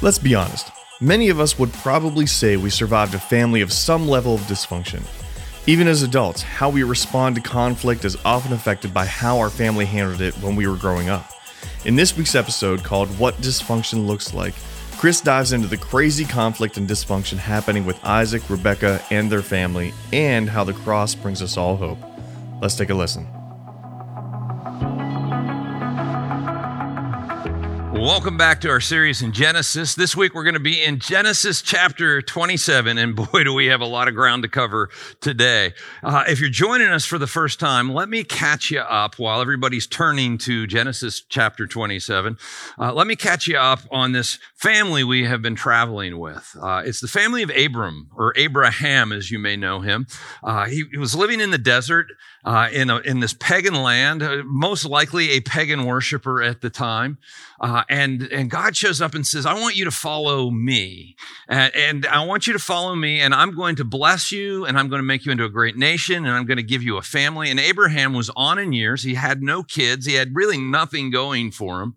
Let's be honest. Many of us would probably say we survived a family of some level of dysfunction. Even as adults, how we respond to conflict is often affected by how our family handled it when we were growing up. In this week's episode called What Dysfunction Looks Like, Chris dives into the crazy conflict and dysfunction happening with Isaac, Rebekah, and their family, and how the cross brings us all hope. Let's take a listen. Welcome back to our series in Genesis. This week we're going to be in Genesis chapter 27, and boy, do we have a lot of ground to cover today. Uh, if you're joining us for the first time, let me catch you up while everybody's turning to Genesis chapter 27. Uh, let me catch you up on this family we have been traveling with. Uh, it's the family of Abram, or Abraham, as you may know him. Uh, he, he, was living in the desert uh, in, a, in this pagan land, uh, most likely a pagan worshiper at the time. Uh, and, and God shows up and says, I want you to follow me. And, and I want you to follow me, and I'm going to bless you, and I'm going to make you into a great nation, and I'm going to give you a family. And Abraham was on in years. He had no kids. He had really nothing going for him.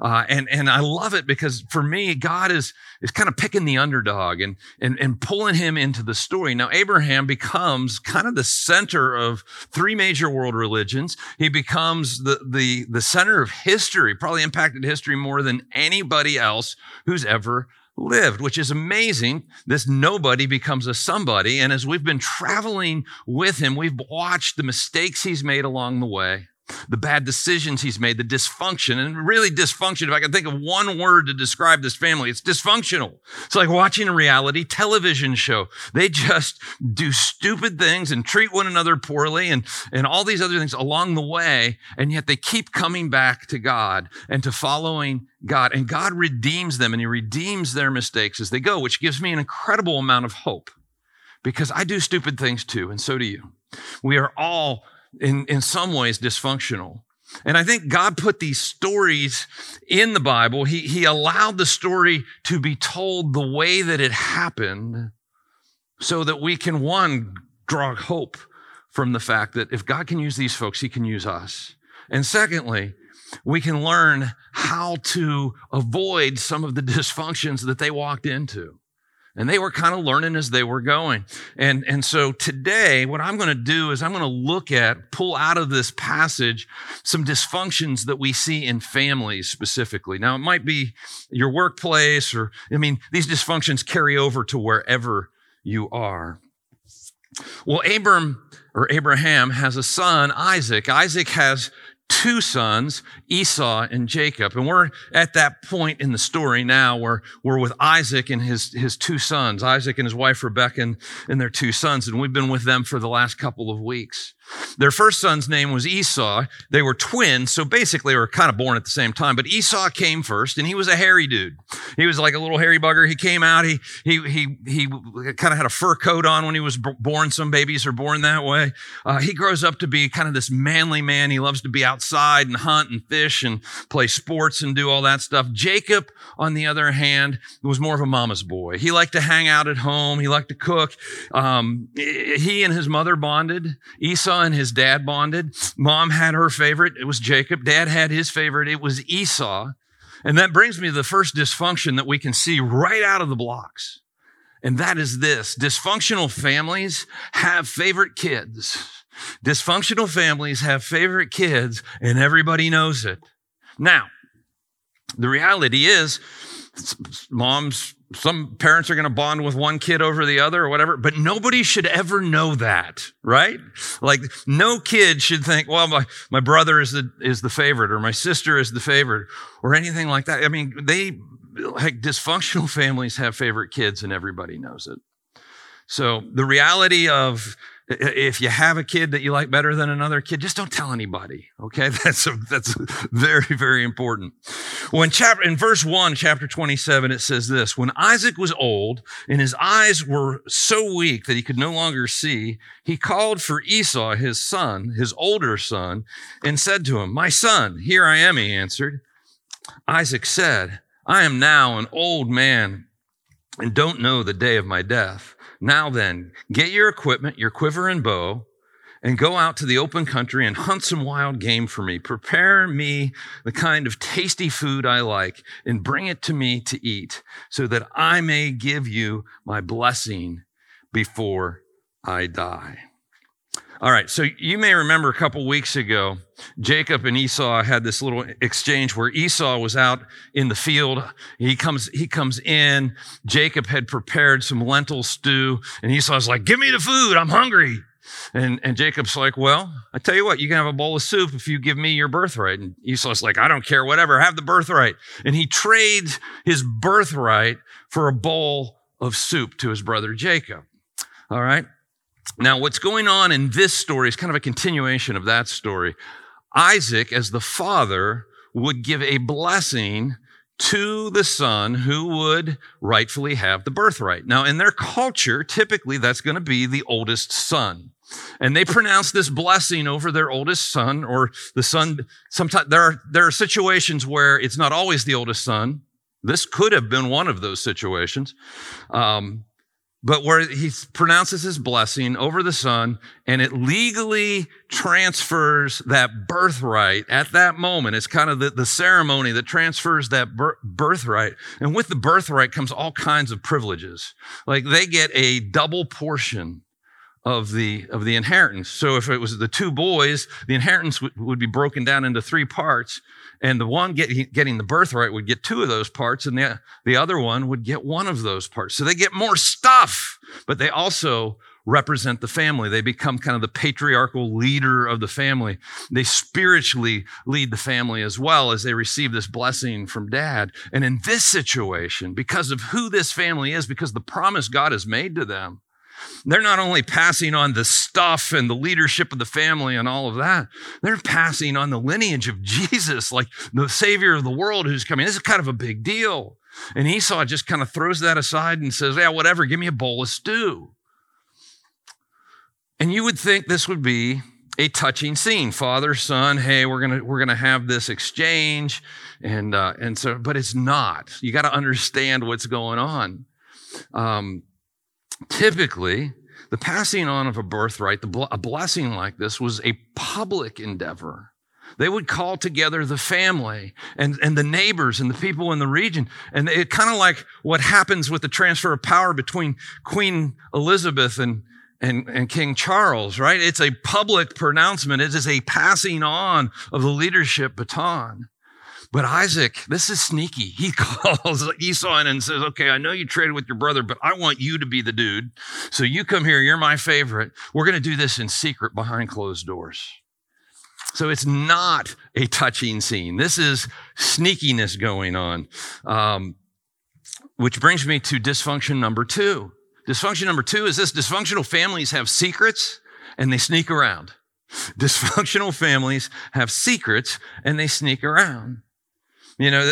Uh, and, and I love it because for me, God is, is kind of picking the underdog and, and, and pulling him into the story. Now, Abraham becomes kind of the center of three major world religions. He becomes the, the, the center of history, probably impacted history more than anybody else who's ever lived, which is amazing. This nobody becomes a somebody. And as we've been traveling with him, we've watched the mistakes he's made along the way the bad decisions he's made, the dysfunction, and really dysfunction. If I can think of one word to describe this family, it's dysfunctional. It's like watching a reality television show. They just do stupid things and treat one another poorly and, and all these other things along the way. And yet they keep coming back to God and to following God. And God redeems them and he redeems their mistakes as they go, which gives me an incredible amount of hope because I do stupid things too. And so do you. We are all in, in some ways dysfunctional. And I think God put these stories in the Bible. He, he allowed the story to be told the way that it happened so that we can, one, draw hope from the fact that if God can use these folks, he can use us. And secondly, we can learn how to avoid some of the dysfunctions that they walked into. And they were kind of learning as they were going. And, and so today, what I'm going to do is I'm going to look at, pull out of this passage some dysfunctions that we see in families specifically. Now, it might be your workplace or, I mean, these dysfunctions carry over to wherever you are. Well, Abram or Abraham has a son, Isaac. Isaac has two sons, Esau and Jacob. And we're at that point in the story now where we're with Isaac and his, his two sons, Isaac and his wife Rebekah and, and their two sons. And we've been with them for the last couple of weeks. Their first son's name was Esau. They were twins, so basically they were kind of born at the same time. But Esau came first, and he was a hairy dude. He was like a little hairy bugger. He came out. He he he he kind of had a fur coat on when he was born. Some babies are born that way. Uh, he grows up to be kind of this manly man. He loves to be outside and hunt and fish and play sports and do all that stuff. Jacob, on the other hand, was more of a mama's boy. He liked to hang out at home. He liked to cook. Um, he and his mother bonded. Esau and his dad bonded. Mom had her favorite. It was Jacob. Dad had his favorite. It was Esau. And that brings me to the first dysfunction that we can see right out of the blocks. And that is this. Dysfunctional families have favorite kids. Dysfunctional families have favorite kids and everybody knows it. Now, the reality is moms some parents are going to bond with one kid over the other or whatever, but nobody should ever know that, right? Like no kid should think, well, my, my brother is the, is the favorite or my sister is the favorite or anything like that. I mean, they, like dysfunctional families have favorite kids and everybody knows it. So the reality of if you have a kid that you like better than another kid, just don't tell anybody. Okay. That's, a, that's very, very important. When chapter, in verse one, chapter 27, it says this, when Isaac was old and his eyes were so weak that he could no longer see, he called for Esau, his son, his older son, and said to him, my son, here I am, he answered. Isaac said, I am now an old man and don't know the day of my death. Now then, get your equipment, your quiver and bow, and go out to the open country and hunt some wild game for me. Prepare me the kind of tasty food I like and bring it to me to eat so that I may give you my blessing before I die. All right, so you may remember a couple weeks ago, Jacob and Esau had this little exchange where Esau was out in the field. He comes, he comes in. Jacob had prepared some lentil stew, and Esau's like, "Give me the food. I'm hungry." And, and Jacob's like, well, I tell you what, you can have a bowl of soup if you give me your birthright. And Esau's like, I don't care, whatever, have the birthright. And he trades his birthright for a bowl of soup to his brother Jacob. All right. Now, what's going on in this story is kind of a continuation of that story. Isaac, as the father, would give a blessing to the son who would rightfully have the birthright. Now, in their culture, typically that's going to be the oldest son. And they pronounce this blessing over their oldest son or the son. Sometimes there are, there are situations where it's not always the oldest son. This could have been one of those situations. Um, but where he pronounces his blessing over the son and it legally transfers that birthright at that moment. It's kind of the, the ceremony that transfers that bir- birthright. And with the birthright comes all kinds of privileges. Like they get a double portion of the of the inheritance. So if it was the two boys, the inheritance w- would be broken down into three parts, and the one get, getting the birthright would get two of those parts, and the the other one would get one of those parts. So they get more stuff, but they also represent the family. They become kind of the patriarchal leader of the family. They spiritually lead the family as well as they receive this blessing from dad. And in this situation, because of who this family is, because the promise God has made to them, they're not only passing on the stuff and the leadership of the family and all of that, they're passing on the lineage of Jesus, like the Savior of the world who's coming. This is kind of a big deal. And Esau just kind of throws that aside and says, Yeah, whatever, give me a bowl of stew. And you would think this would be a touching scene father son hey we're gonna we're gonna have this exchange and uh, and so but it's not you got to understand what's going on um, Typically, the passing on of a birthright, a blessing like this, was a public endeavor. They would call together the family and, and the neighbors and the people in the region. And it kind of like what happens with the transfer of power between Queen Elizabeth and, and, and King Charles, right? It's a public pronouncement. It is a passing on of the leadership baton. But Isaac, this is sneaky. He calls Esau in and says, Okay, I know you traded with your brother, but I want you to be the dude. So you come here. You're my favorite. We're going to do this in secret behind closed doors. So it's not a touching scene. This is sneakiness going on. Um, which brings me to dysfunction number two. Dysfunction number two is this dysfunctional families have secrets and they sneak around. Dysfunctional families have secrets and they sneak around. You know,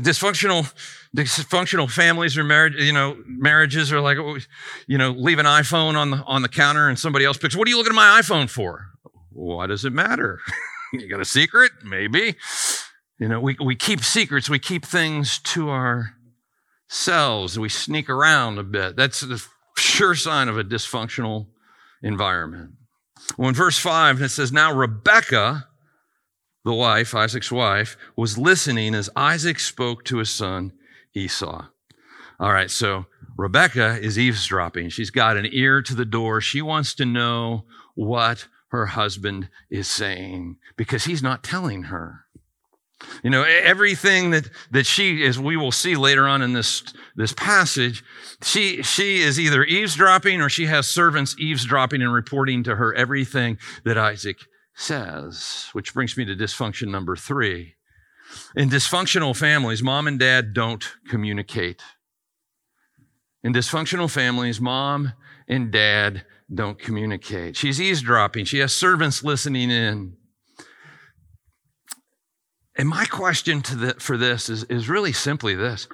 dysfunctional, dysfunctional families or marriage, you know, marriages are like, oh, you know, leave an iPhone on the, on the counter and somebody else picks, what are you looking at my iPhone for? Why does it matter? you got a secret? Maybe. You know, we, we keep secrets. We keep things to ourselves. We sneak around a bit. That's the sure sign of a dysfunctional environment. Well, in verse five, it says, now Rebekah, the wife, Isaac's wife, was listening as Isaac spoke to his son Esau. All right, so Rebekah is eavesdropping. She's got an ear to the door. She wants to know what her husband is saying because he's not telling her. You know, everything that, that she, as we will see later on in this, this passage, she, she is either eavesdropping or she has servants eavesdropping and reporting to her everything that Isaac says, which brings me to dysfunction number three. In dysfunctional families, mom and dad don't communicate. In dysfunctional families, mom and dad don't communicate. She's eavesdropping. She has servants listening in. And my question to the, for this is, is really simply this.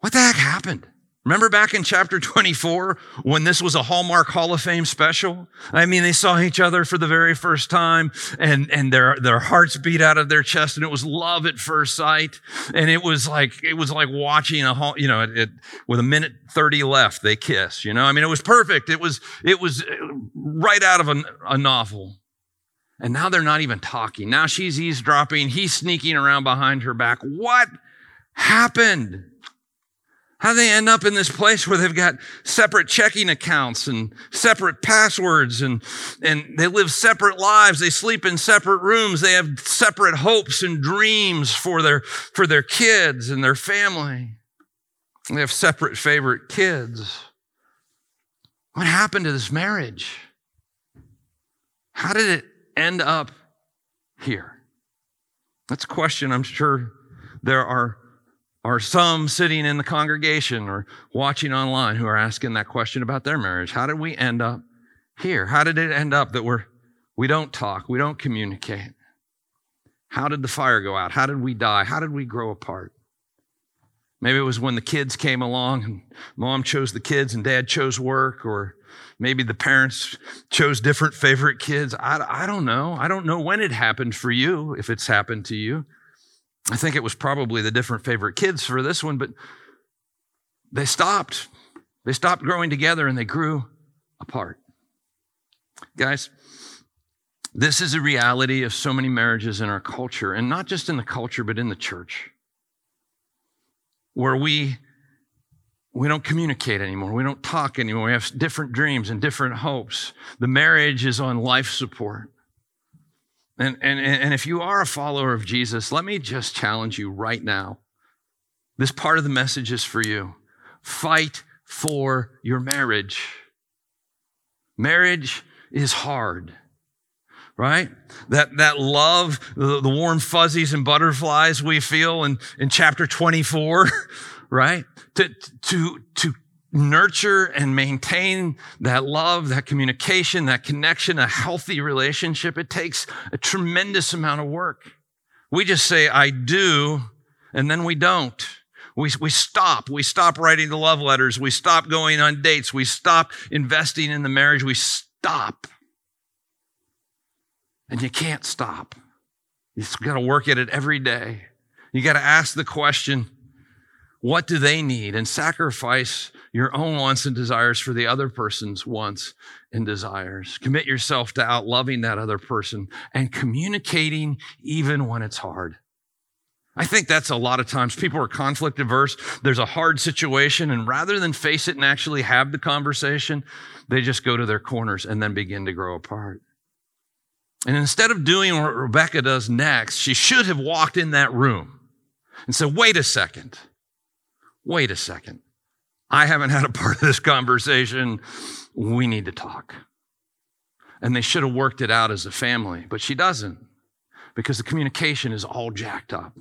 What the heck happened? Remember back in chapter 24 when this was a Hallmark Hall of Fame special? I mean, they saw each other for the very first time and, and their, their hearts beat out of their chest and it was love at first sight. And it was like, it was like watching a, hall, you know, it, it, with a minute 30 left, they kiss, you know? I mean, it was perfect. It was, it was uh, right out of a, a novel. And now they're not even talking. Now she's eavesdropping. He's sneaking around behind her back. What happened? How they end up in this place where they've got separate checking accounts and separate passwords and, and they live separate lives. They sleep in separate rooms. They have separate hopes and dreams for their, for their kids and their family. They have separate favorite kids. What happened to this marriage? How did it end up here? That's a question I'm sure there are are some sitting in the congregation or watching online who are asking that question about their marriage. How did we end up here? How did it end up that we're, we don't talk, we don't communicate? How did the fire go out? How did we die? How did we grow apart? Maybe it was when the kids came along and mom chose the kids and dad chose work, or maybe the parents chose different favorite kids. I, I don't know. I don't know when it happened for you, if it's happened to you. I think it was probably the different favorite kids for this one, but they stopped. They stopped growing together and they grew apart. Guys, this is a reality of so many marriages in our culture, and not just in the culture, but in the church, where we we don't communicate anymore. We don't talk anymore. We have different dreams and different hopes. The marriage is on life support. And, and, and if you are a follower of Jesus, let me just challenge you right now. This part of the message is for you. Fight for your marriage. Marriage is hard, right? That, that love, the, the warm fuzzies and butterflies we feel in, in chapter 24, right? To, to, to nurture and maintain that love, that communication, that connection, a healthy relationship, it takes a tremendous amount of work. We just say, I do, and then we don't. We, we stop. We stop writing the love letters. We stop going on dates. We stop investing in the marriage. We stop. And you can't stop. You've got to work at it every day. You got to ask the question, what do they need? And sacrifice your own wants and desires for the other person's wants and desires. Commit yourself to out loving that other person and communicating even when it's hard. I think that's a lot of times people are conflict averse. There's a hard situation, and rather than face it and actually have the conversation, they just go to their corners and then begin to grow apart. And instead of doing what Rebekah does next, she should have walked in that room and said, Wait a second. Wait a second. I haven't had a part of this conversation. We need to talk. And they should have worked it out as a family, but she doesn't because the communication is all jacked up.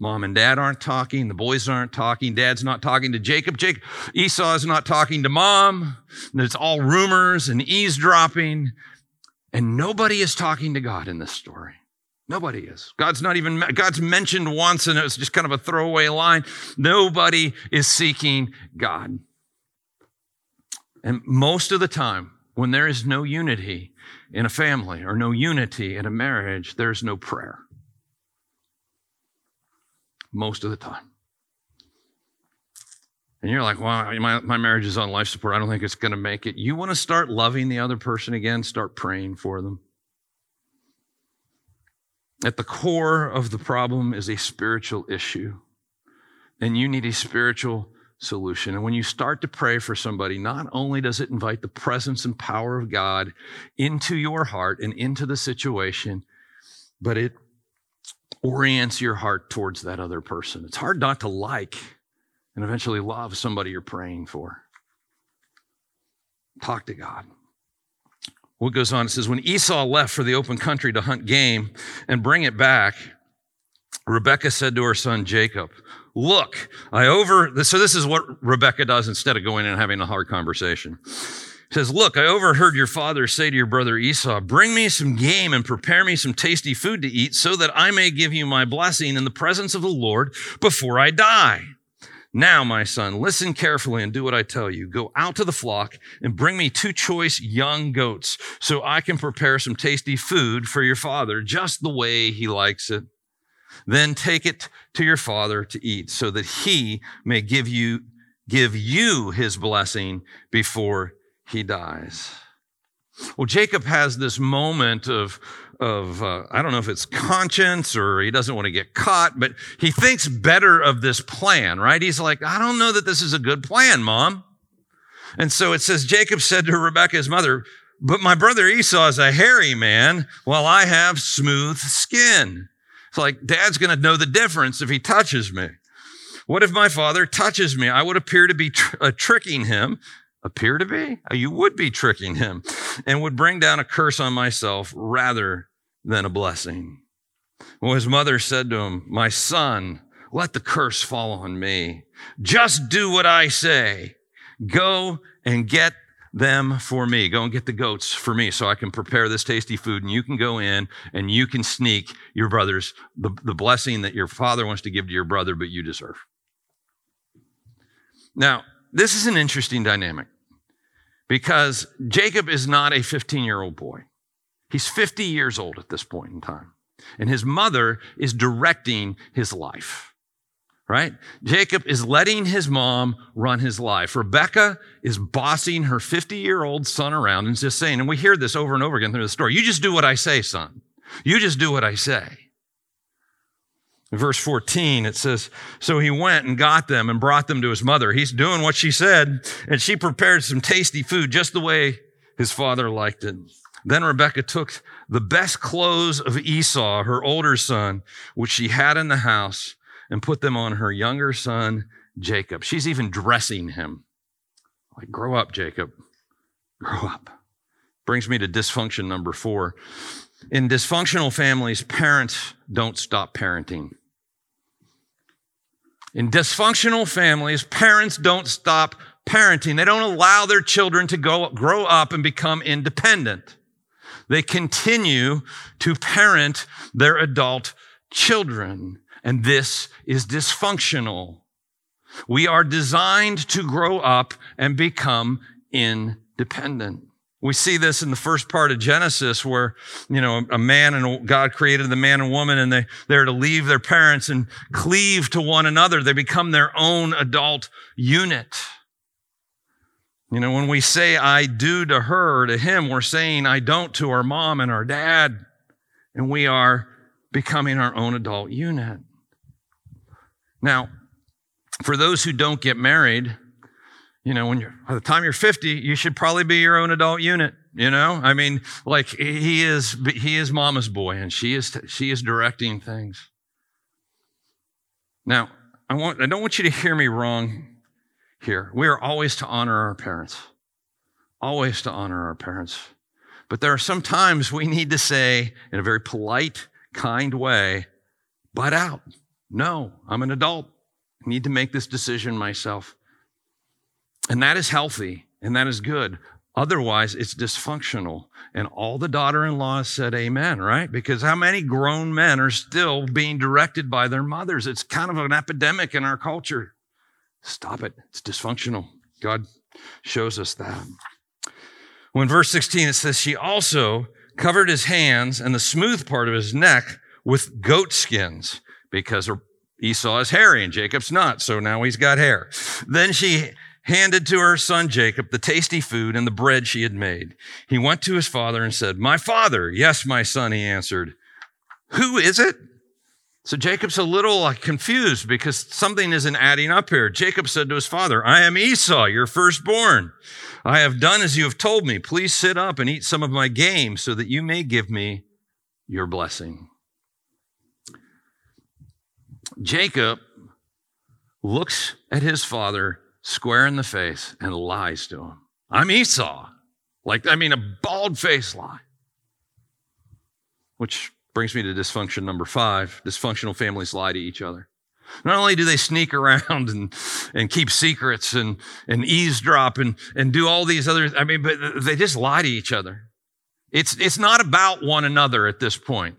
Mom and dad aren't talking. The boys aren't talking. Dad's not talking to Jacob. Jacob, Esau is not talking to mom. And It's all rumors and eavesdropping. And nobody is talking to God in this story. Nobody is. God's not even, God's mentioned once and it was just kind of a throwaway line. Nobody is seeking God. And most of the time, when there is no unity in a family or no unity in a marriage, there's no prayer. Most of the time. And you're like, well, my, my marriage is on life support. I don't think it's going to make it. You want to start loving the other person again? Start praying for them. At the core of the problem is a spiritual issue, and you need a spiritual solution. And when you start to pray for somebody, not only does it invite the presence and power of God into your heart and into the situation, but it orients your heart towards that other person. It's hard not to like and eventually love somebody you're praying for. Talk to God. What goes on? It says, When Esau left for the open country to hunt game and bring it back, Rebekah said to her son Jacob, Look, I over, so this is what Rebekah does instead of going and having a hard conversation. says, Look, I overheard your father say to your brother Esau, Bring me some game and prepare me some tasty food to eat so that I may give you my blessing in the presence of the Lord before I die. Now, my son, listen carefully and do what I tell you. Go out to the flock and bring me two choice young goats so I can prepare some tasty food for your father just the way he likes it. Then take it to your father to eat so that he may give you, give you his blessing before he dies. Well, Jacob has this moment of, of uh, I don't know if it's conscience or he doesn't want to get caught, but he thinks better of this plan, right? He's like, I don't know that this is a good plan, mom. And so it says, Jacob said to Rebekah, his mother, but my brother Esau is a hairy man while I have smooth skin. It's like dad's going to know the difference if he touches me. What if my father touches me? I would appear to be tr- uh, tricking him. Appear to be? Uh, you would be tricking him and would bring down a curse on myself rather than a blessing. Well, his mother said to him, My son, let the curse fall on me. Just do what I say. Go and get them for me. Go and get the goats for me so I can prepare this tasty food and you can go in and you can sneak your brother's, the, the blessing that your father wants to give to your brother, but you deserve. Now, this is an interesting dynamic because Jacob is not a 15 year old boy. He's 50 years old at this point in time. And his mother is directing his life, right? Jacob is letting his mom run his life. Rebekah is bossing her 50 year old son around and just saying, and we hear this over and over again through the story, you just do what I say, son. You just do what I say. Verse 14, it says, So he went and got them and brought them to his mother. He's doing what she said, and she prepared some tasty food just the way his father liked it. Then Rebekah took the best clothes of Esau, her older son, which she had in the house, and put them on her younger son, Jacob. She's even dressing him. Like, grow up, Jacob. Grow up. Brings me to dysfunction number four. In dysfunctional families, parents don't stop parenting. In dysfunctional families, parents don't stop parenting. They don't allow their children to go, grow up and become independent. They continue to parent their adult children. And this is dysfunctional. We are designed to grow up and become independent. We see this in the first part of Genesis where, you know, a man and God created the man and woman and they, they're to leave their parents and cleave to one another. They become their own adult unit. You know, when we say I do to her or to him, we're saying I don't to our mom and our dad. And we are becoming our own adult unit. Now, for those who don't get married, you know, when you're, by the time you're 50, you should probably be your own adult unit. You know, I mean, like he is, he is mama's boy and she is, she is directing things. Now, I want, I don't want you to hear me wrong here. We are always to honor our parents, always to honor our parents. But there are some times we need to say in a very polite, kind way, butt out. No, I'm an adult. I need to make this decision myself. And that is healthy and that is good. Otherwise, it's dysfunctional. And all the daughter in laws said amen, right? Because how many grown men are still being directed by their mothers? It's kind of an epidemic in our culture. Stop it. It's dysfunctional. God shows us that. When verse 16, it says, She also covered his hands and the smooth part of his neck with goat skins because er, Esau is hairy and Jacob's not. So now he's got hair. Then she handed to her son Jacob the tasty food and the bread she had made. He went to his father and said, My father, yes, my son, he answered. Who is it? So Jacob's a little confused because something isn't adding up here. Jacob said to his father, I am Esau, your firstborn. I have done as you have told me. Please sit up and eat some of my game so that you may give me your blessing. Jacob looks at his father square in the face and lies to him. I'm Esau. Like, I mean, a bald face lie. Which brings me to dysfunction number five dysfunctional families lie to each other. Not only do they sneak around and, and keep secrets and, and eavesdrop and, and do all these other, I mean, but they just lie to each other. It's, it's not about one another at this point.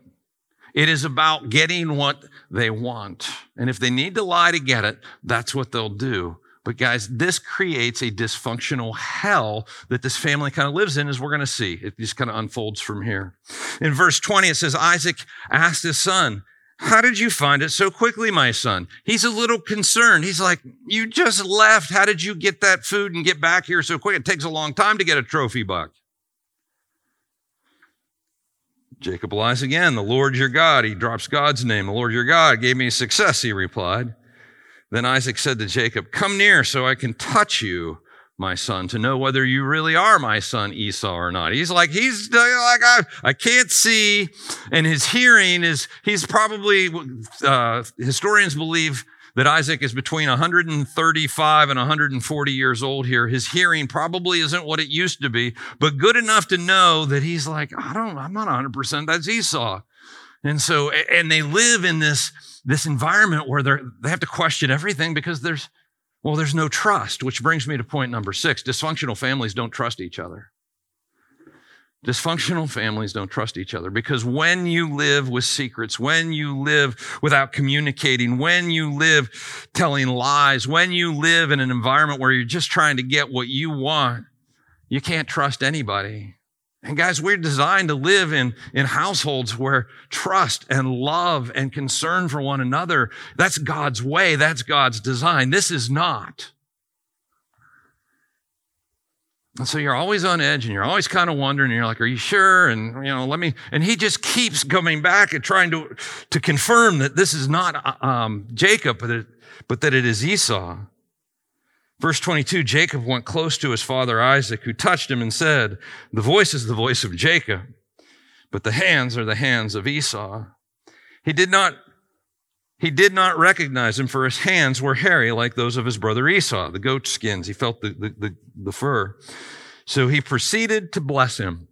It is about getting what they want. And if they need to lie to get it, that's what they'll do. But guys, this creates a dysfunctional hell that this family kind of lives in, as we're going to see. It just kind of unfolds from here. In verse 20, it says, Isaac asked his son, how did you find it so quickly, my son? He's a little concerned. He's like, you just left. How did you get that food and get back here so quick? It takes a long time to get a trophy buck. Jacob lies again. The Lord your God, he drops God's name. The Lord your God gave me success, he replied. Then Isaac said to Jacob, Come near so I can touch you, my son, to know whether you really are my son Esau or not. He's like, he's like, I, I can't see. And his hearing is, he's probably, uh, historians believe that Isaac is between 135 and 140 years old here. His hearing probably isn't what it used to be, but good enough to know that he's like, I don't, I'm not 100%. That's Esau. And so, and they live in this, this environment where they have to question everything because there's, well, there's no trust, which brings me to point number six. Dysfunctional families don't trust each other. Dysfunctional families don't trust each other because when you live with secrets, when you live without communicating, when you live telling lies, when you live in an environment where you're just trying to get what you want, you can't trust anybody. And guys, we're designed to live in, in households where trust and love and concern for one another, that's God's way. That's God's design. This is not. And so you're always on edge and you're always kind of wondering, you're like, are you sure? And, you know, let me, and he just keeps coming back and trying to, to confirm that this is not, um, Jacob, but, it, but that it is Esau. Verse 22, Jacob went close to his father Isaac, who touched him and said, the voice is the voice of Jacob, but the hands are the hands of Esau. He did not he did not recognize him, for his hands were hairy like those of his brother Esau, the goat skins. He felt the, the, the, the fur. So he proceeded to bless him.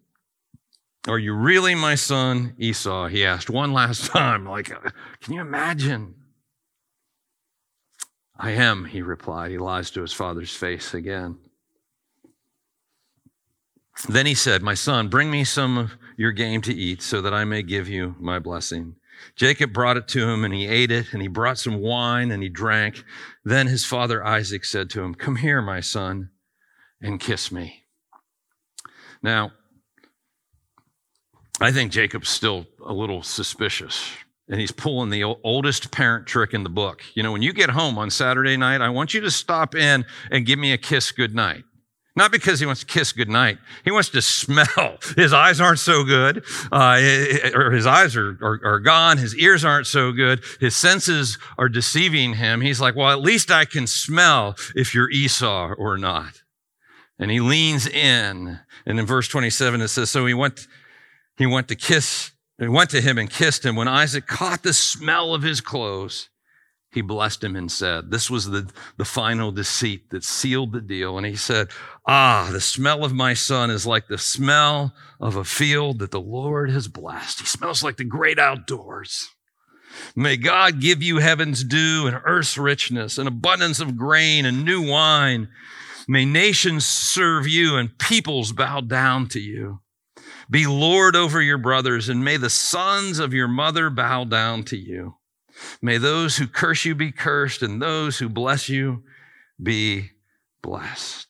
Are you really my son Esau? He asked one last time. Like, can you imagine? I am, he replied. He lies to his father's face again. Then he said, My son, bring me some of your game to eat so that I may give you my blessing. Jacob brought it to him and he ate it and he brought some wine and he drank. Then his father Isaac said to him, Come here, my son, and kiss me. Now, I think Jacob's still a little suspicious and he's pulling the oldest parent trick in the book. You know, when you get home on Saturday night, I want you to stop in and give me a kiss goodnight. Not because he wants to kiss goodnight. He wants to smell. His eyes aren't so good, uh, or his eyes are, are, are, gone. His ears aren't so good. His senses are deceiving him. He's like, well, at least I can smell if you're Esau or not. And he leans in. And in verse 27, it says, so he went, he went to kiss, he went to him and kissed him. When Isaac caught the smell of his clothes, he blessed him and said, This was the, the final deceit that sealed the deal. And he said, Ah, the smell of my son is like the smell of a field that the Lord has blessed. He smells like the great outdoors. May God give you heaven's dew and earth's richness, an abundance of grain and new wine. May nations serve you and peoples bow down to you. Be Lord over your brothers, and may the sons of your mother bow down to you. May those who curse you be cursed, and those who bless you be blessed.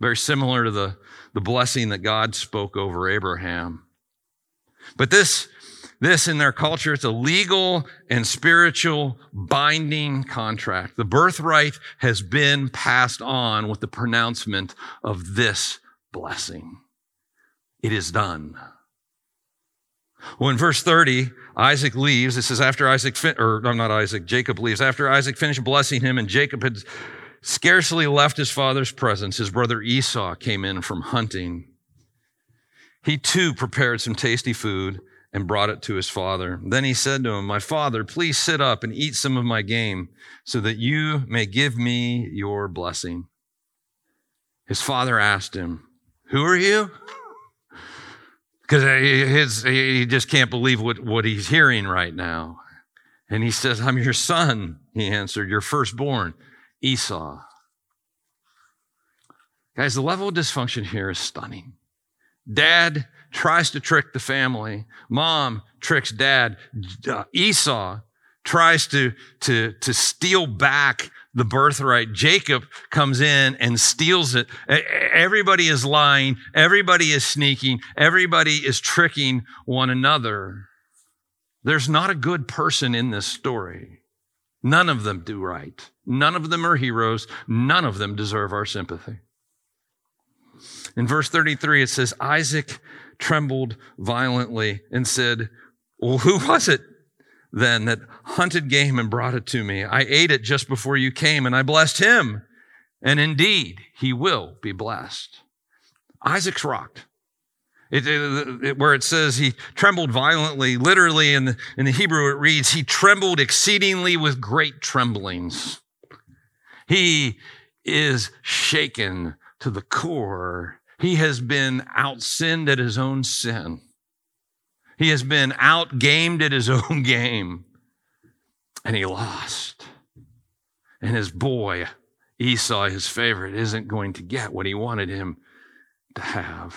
Very similar to the, the blessing that God spoke over Abraham. But this, this in their culture, it's a legal and spiritual binding contract. The birthright has been passed on with the pronouncement of this blessing. It is done. Well, in verse 30, Isaac leaves. It says after Isaac, fin- or no, not Isaac, Jacob leaves. After Isaac finished blessing him and Jacob had scarcely left his father's presence, his brother Esau came in from hunting. He too prepared some tasty food and brought it to his father. Then he said to him, My father, please sit up and eat some of my game so that you may give me your blessing. His father asked him, Who are you? Because he just can't believe what, what he's hearing right now. And he says, I'm your son, he answered, your firstborn, Esau. Guys, the level of dysfunction here is stunning. Dad tries to trick the family. Mom tricks dad. Uh, Esau tries to, to, to steal back the birthright. Jacob comes in and steals it. Everybody is lying. Everybody is sneaking. Everybody is tricking one another. There's not a good person in this story. None of them do right. None of them are heroes. None of them deserve our sympathy. In verse 33, it says, Isaac trembled violently and said, Well, who was it then that hunted game and brought it to me? I ate it just before you came and I blessed him. And indeed, he will be blessed. Isaac's rocked. It, it, it, where it says he trembled violently, literally in the, in the Hebrew it reads, he trembled exceedingly with great tremblings. He is shaken to the core. He has been outsinned at his own sin. He has been outgamed at his own game. And he lost. And his boy, Esau, his favorite, isn't going to get what he wanted him to have.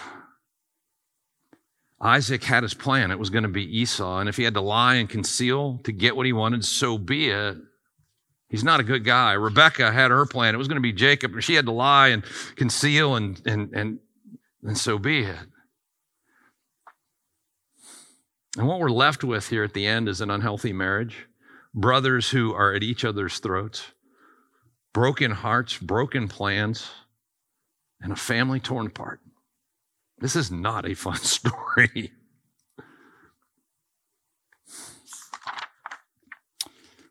Isaac had his plan. It was going to be Esau. And if he had to lie and conceal to get what he wanted, so be it. He's not a good guy. Rebekah had her plan. It was going to be Jacob. She had to lie and conceal, and, and, and, and so be it. And what we're left with here at the end is an unhealthy marriage, brothers who are at each other's throats, broken hearts, broken plans, and a family torn apart. This is not a fun story.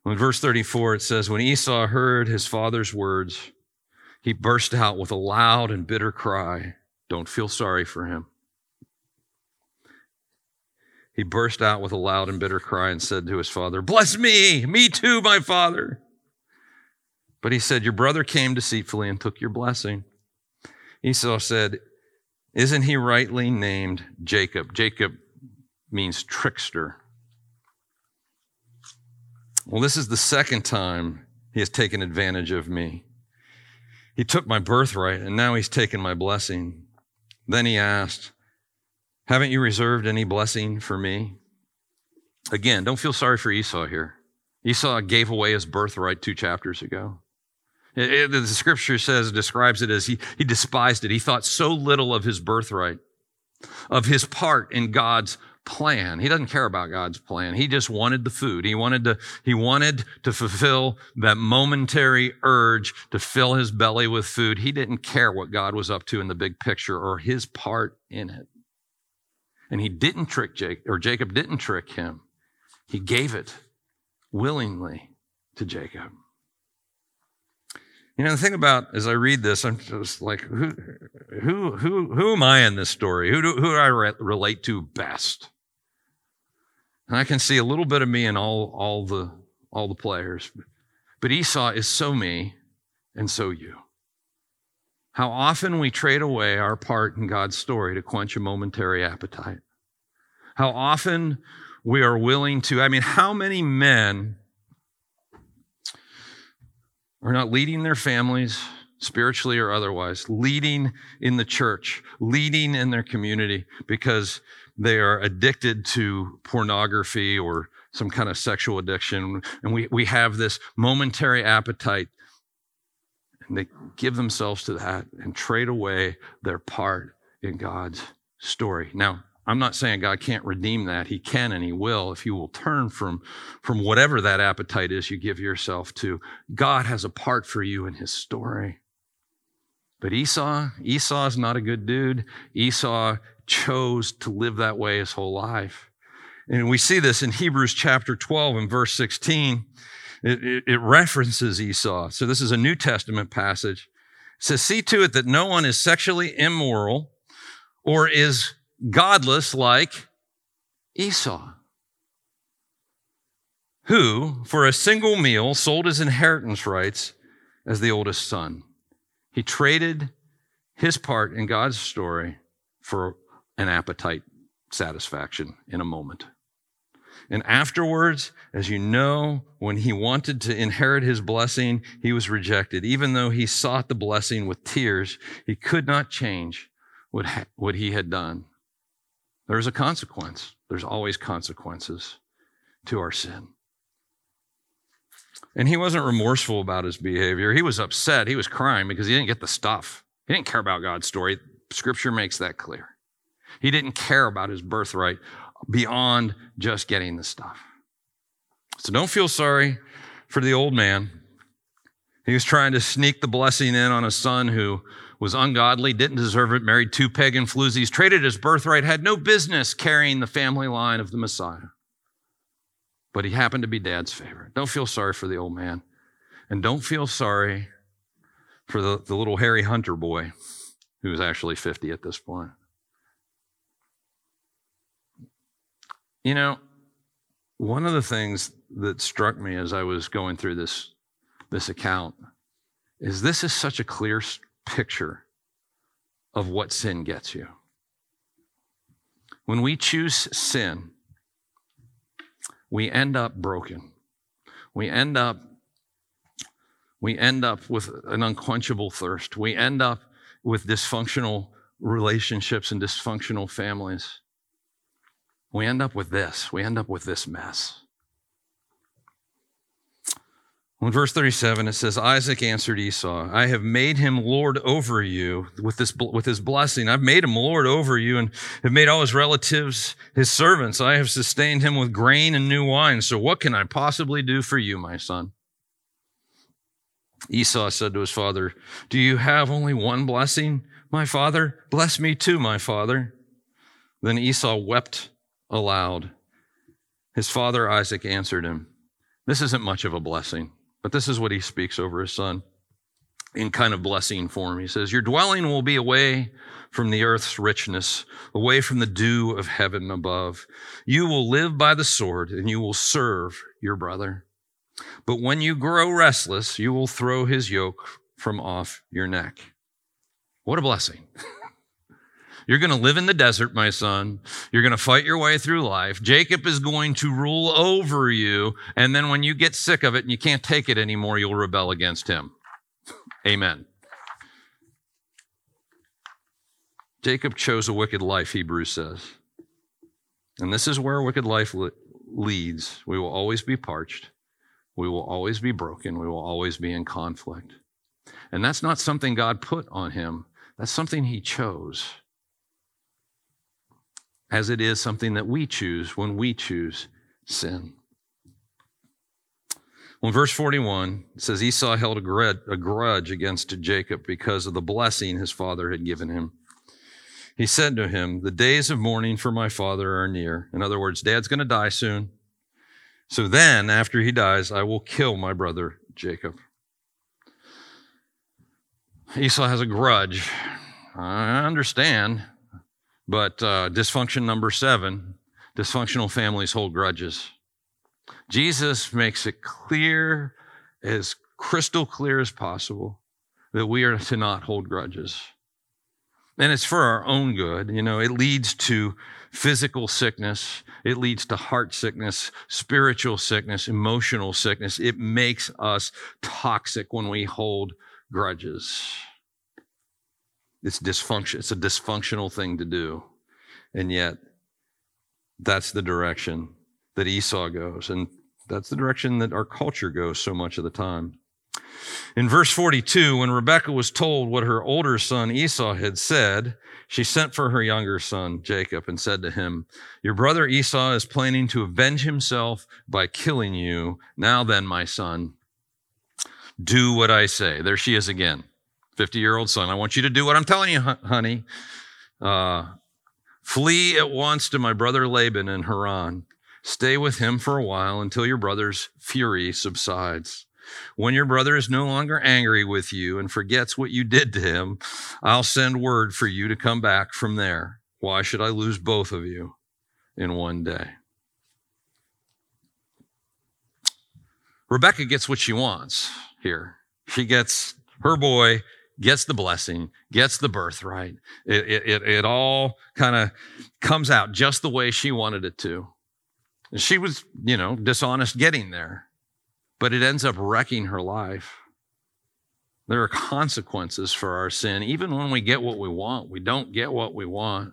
In verse 34, it says, When Esau heard his father's words, he burst out with a loud and bitter cry. Don't feel sorry for him. He burst out with a loud and bitter cry and said to his father, Bless me, me too, my father. But he said, Your brother came deceitfully and took your blessing. Esau said, Isn't he rightly named Jacob? Jacob means trickster. Well, this is the second time he has taken advantage of me. He took my birthright and now he's taken my blessing. Then he asked, Haven't you reserved any blessing for me? Again, don't feel sorry for Esau here. Esau gave away his birthright two chapters ago. It, it, the scripture says, describes it as he, he despised it. He thought so little of his birthright, of his part in God's plan. He doesn't care about God's plan. He just wanted the food. He wanted to, he wanted to fulfill that momentary urge to fill his belly with food. He didn't care what God was up to in the big picture or his part in it. And he didn't trick Jacob, or Jacob didn't trick him. He gave it willingly to Jacob. You know, the thing about as I read this, I'm just like, who, who, who, who am I in this story? Who do, who do I re- relate to best? And I can see a little bit of me in all, all, the, all the players. But Esau is so me and so you. How often we trade away our part in God's story to quench a momentary appetite. How often we are willing to, I mean, how many men are not leading their families, spiritually or otherwise, leading in the church, leading in their community because they are addicted to pornography or some kind of sexual addiction. And we, we have this momentary appetite. And they give themselves to that and trade away their part in God's story. Now, I'm not saying God can't redeem that. He can and He will if you will turn from, from whatever that appetite is you give yourself to. God has a part for you in His story. But Esau, Esau is not a good dude. Esau chose to live that way his whole life. And we see this in Hebrews chapter 12 and verse 16. It, it, references Esau. So this is a New Testament passage. It says, see to it that no one is sexually immoral or is godless like Esau, who for a single meal sold his inheritance rights as the oldest son. He traded his part in God's story for an appetite satisfaction in a moment. And afterwards, as you know, when he wanted to inherit his blessing, he was rejected. Even though he sought the blessing with tears, he could not change what, ha- what he had done. There's a consequence. There's always consequences to our sin. And he wasn't remorseful about his behavior. He was upset. He was crying because he didn't get the stuff. He didn't care about God's story. Scripture makes that clear. He didn't care about his birthright beyond just getting the stuff. So don't feel sorry for the old man. He was trying to sneak the blessing in on a son who was ungodly, didn't deserve it, married two pagan floozies, traded his birthright, had no business carrying the family line of the Messiah. But he happened to be dad's favorite. Don't feel sorry for the old man. And don't feel sorry for the, the little hairy Hunter boy who was actually 50 at this point. You know, one of the things that struck me as I was going through this, this account is this is such a clear picture of what sin gets you. When we choose sin, we end up broken. We end up we end up with an unquenchable thirst. We end up with dysfunctional relationships and dysfunctional families. We end up with this. We end up with this mess. In verse 37, it says, Isaac answered Esau, I have made him Lord over you with this, with his blessing. I've made him Lord over you and have made all his relatives his servants. I have sustained him with grain and new wine. So what can I possibly do for you, my son? Esau said to his father, Do you have only one blessing, my father? Bless me too, my father. Then Esau wept aloud. His father Isaac answered him, This isn't much of a blessing. But this is what he speaks over his son in kind of blessing form. He says, Your dwelling will be away from the earth's richness, away from the dew of heaven above. You will live by the sword and you will serve your brother. But when you grow restless, you will throw his yoke from off your neck. What a blessing. You're going to live in the desert, my son. You're going to fight your way through life. Jacob is going to rule over you. And then when you get sick of it and you can't take it anymore, you'll rebel against him. Amen. Jacob chose a wicked life, Hebrews says. And this is where wicked life leads. We will always be parched. We will always be broken. We will always be in conflict. And that's not something God put on him. That's something he chose as it is something that we choose when we choose sin. Well, verse 41 says Esau held a grudge against Jacob because of the blessing his father had given him. He said to him, The days of mourning for my father are near. In other words, dad's going to die soon. So then, after he dies, I will kill my brother Jacob. Esau has a grudge. I understand. But uh, dysfunction number seven dysfunctional families hold grudges. Jesus makes it clear, as crystal clear as possible, that we are to not hold grudges. And it's for our own good. You know, it leads to physical sickness. It leads to heart sickness, spiritual sickness, emotional sickness. It makes us toxic when we hold grudges. It's dysfunction. It's a dysfunctional thing to do. And yet, that's the direction that Esau goes. And that's the direction that our culture goes so much of the time. In verse 42, when Rebekah was told what her older son Esau had said, she sent for her younger son Jacob and said to him, Your brother Esau is planning to avenge himself by killing you. Now then, my son, do what I say. There she is again. 50 year old son, I want you to do what I'm telling you, honey. Uh, flee at once to my brother Laban in Haran. Stay with him for a while until your brother's fury subsides. When your brother is no longer angry with you and forgets what you did to him, I'll send word for you to come back from there. Why should I lose both of you in one day? Rebekah gets what she wants here. She gets her boy gets the blessing, gets the birthright. It, it, it, it all kind of comes out just the way she wanted it to. And she was, you know, dishonest getting there, but it ends up wrecking her life. There are consequences for our sin. Even when we get what we want, we don't get what we want.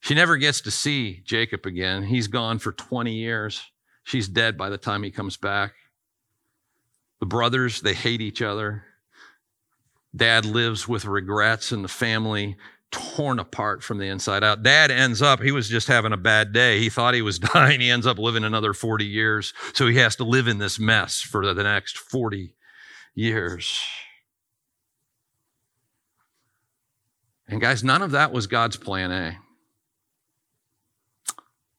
She never gets to see Jacob again. He's gone for 20 years. She's dead by the time he comes back. The brothers, they hate each other. Dad lives with regrets and the family torn apart from the inside out. Dad ends up, he was just having a bad day. He thought he was dying. He ends up living another 40 years. So he has to live in this mess for the next 40 years. And guys, none of that was God's plan eh?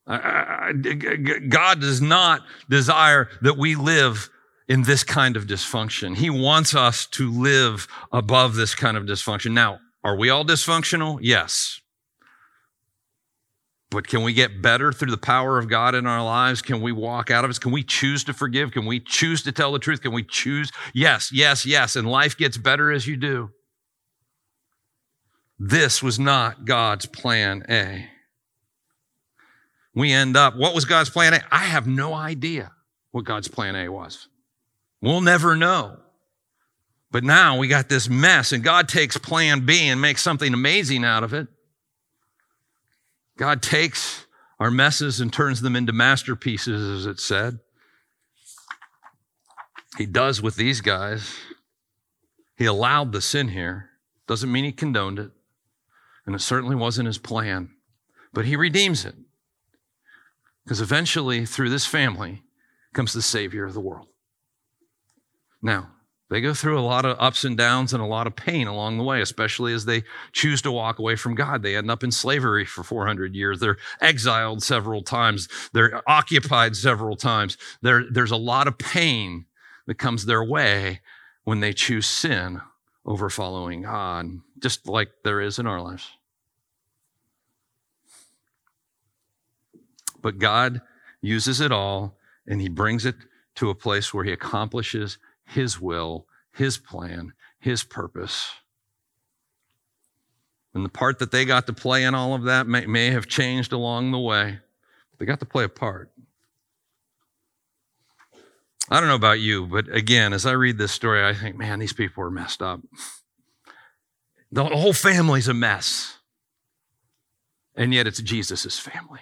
A. God does not desire that we live in this kind of dysfunction. He wants us to live above this kind of dysfunction. Now, are we all dysfunctional? Yes. But can we get better through the power of God in our lives? Can we walk out of it? Can we choose to forgive? Can we choose to tell the truth? Can we choose? Yes, yes, yes. And life gets better as you do. This was not God's plan A. We end up, what was God's plan A? I have no idea what God's plan A was. We'll never know. But now we got this mess, and God takes plan B and makes something amazing out of it. God takes our messes and turns them into masterpieces, as it said. He does with these guys. He allowed the sin here. Doesn't mean he condoned it. And it certainly wasn't his plan. But he redeems it. Because eventually, through this family, comes the Savior of the world. Now, they go through a lot of ups and downs and a lot of pain along the way, especially as they choose to walk away from God. They end up in slavery for 400 years. They're exiled several times. They're occupied several times. There, there's a lot of pain that comes their way when they choose sin over following God, just like there is in our lives. But God uses it all and he brings it to a place where he accomplishes his will, His plan, His purpose. And the part that they got to play in all of that may, may have changed along the way. They got to play a part. I don't know about you, but again, as I read this story, I think, man, these people are messed up. The whole family's a mess. And yet it's Jesus' family.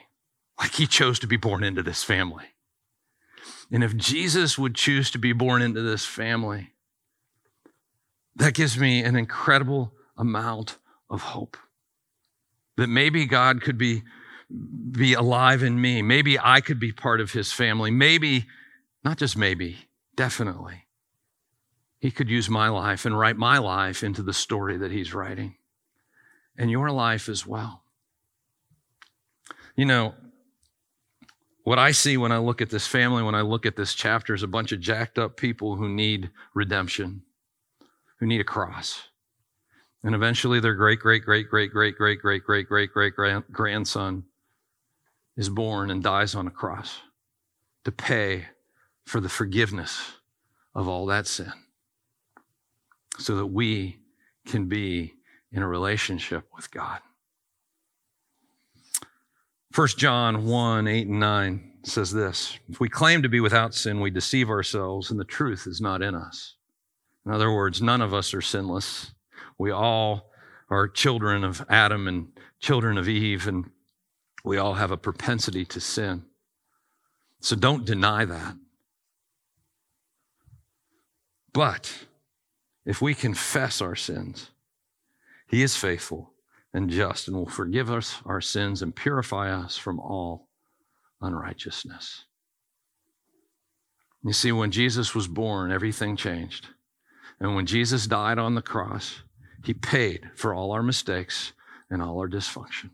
Like he chose to be born into this family. And if Jesus would choose to be born into this family, that gives me an incredible amount of hope. That maybe God could be, be alive in me. Maybe I could be part of his family. Maybe, not just maybe, definitely. He could use my life and write my life into the story that he's writing, and your life as well. You know, what I see when I look at this family, when I look at this chapter, is a bunch of jacked up people who need redemption, who need a cross. And eventually their great, great, great, great, great, great, great, great, great, great grandson is born and dies on a cross to pay for the forgiveness of all that sin so that we can be in a relationship with God. 1 John 1 8 and 9 says this If we claim to be without sin, we deceive ourselves, and the truth is not in us. In other words, none of us are sinless. We all are children of Adam and children of Eve, and we all have a propensity to sin. So don't deny that. But if we confess our sins, He is faithful and just and will forgive us our sins and purify us from all unrighteousness. You see, when Jesus was born, everything changed. And when Jesus died on the cross, he paid for all our mistakes and all our dysfunction.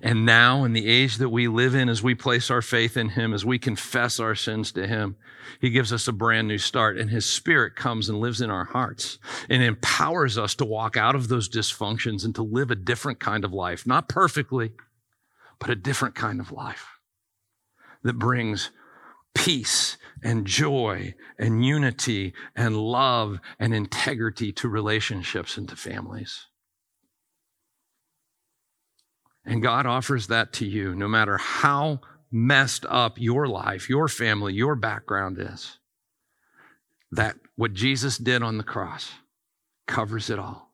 And now, in the age that we live in, as we place our faith in Him, as we confess our sins to Him, He gives us a brand new start. And His Spirit comes and lives in our hearts and empowers us to walk out of those dysfunctions and to live a different kind of life. Not perfectly, but a different kind of life that brings peace and joy and unity and love and integrity to relationships and to families. And God offers that to you no matter how messed up your life, your family, your background is. That what Jesus did on the cross covers it all.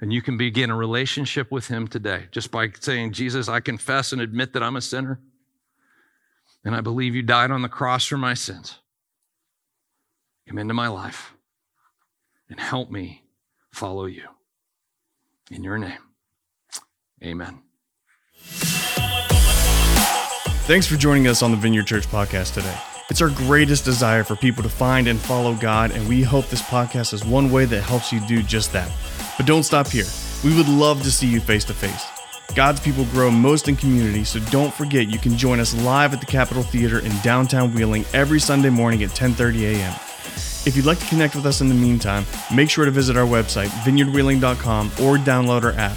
And you can begin a relationship with Him today just by saying, Jesus, I confess and admit that I'm a sinner. And I believe you died on the cross for my sins. Come into my life and help me follow you. In your name, amen. Thanks for joining us on the Vineyard Church podcast today. It's our greatest desire for people to find and follow God, and we hope this podcast is one way that helps you do just that. But don't stop here. We would love to see you face to face. God's people grow most in community, so don't forget you can join us live at the Capitol Theater in downtown Wheeling every Sunday morning at 10:30 a.m. If you'd like to connect with us in the meantime, make sure to visit our website, vineyardwheeling.com, or download our app.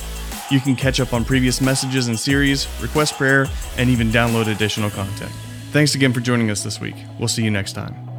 You can catch up on previous messages and series, request prayer, and even download additional content. Thanks again for joining us this week. We'll see you next time.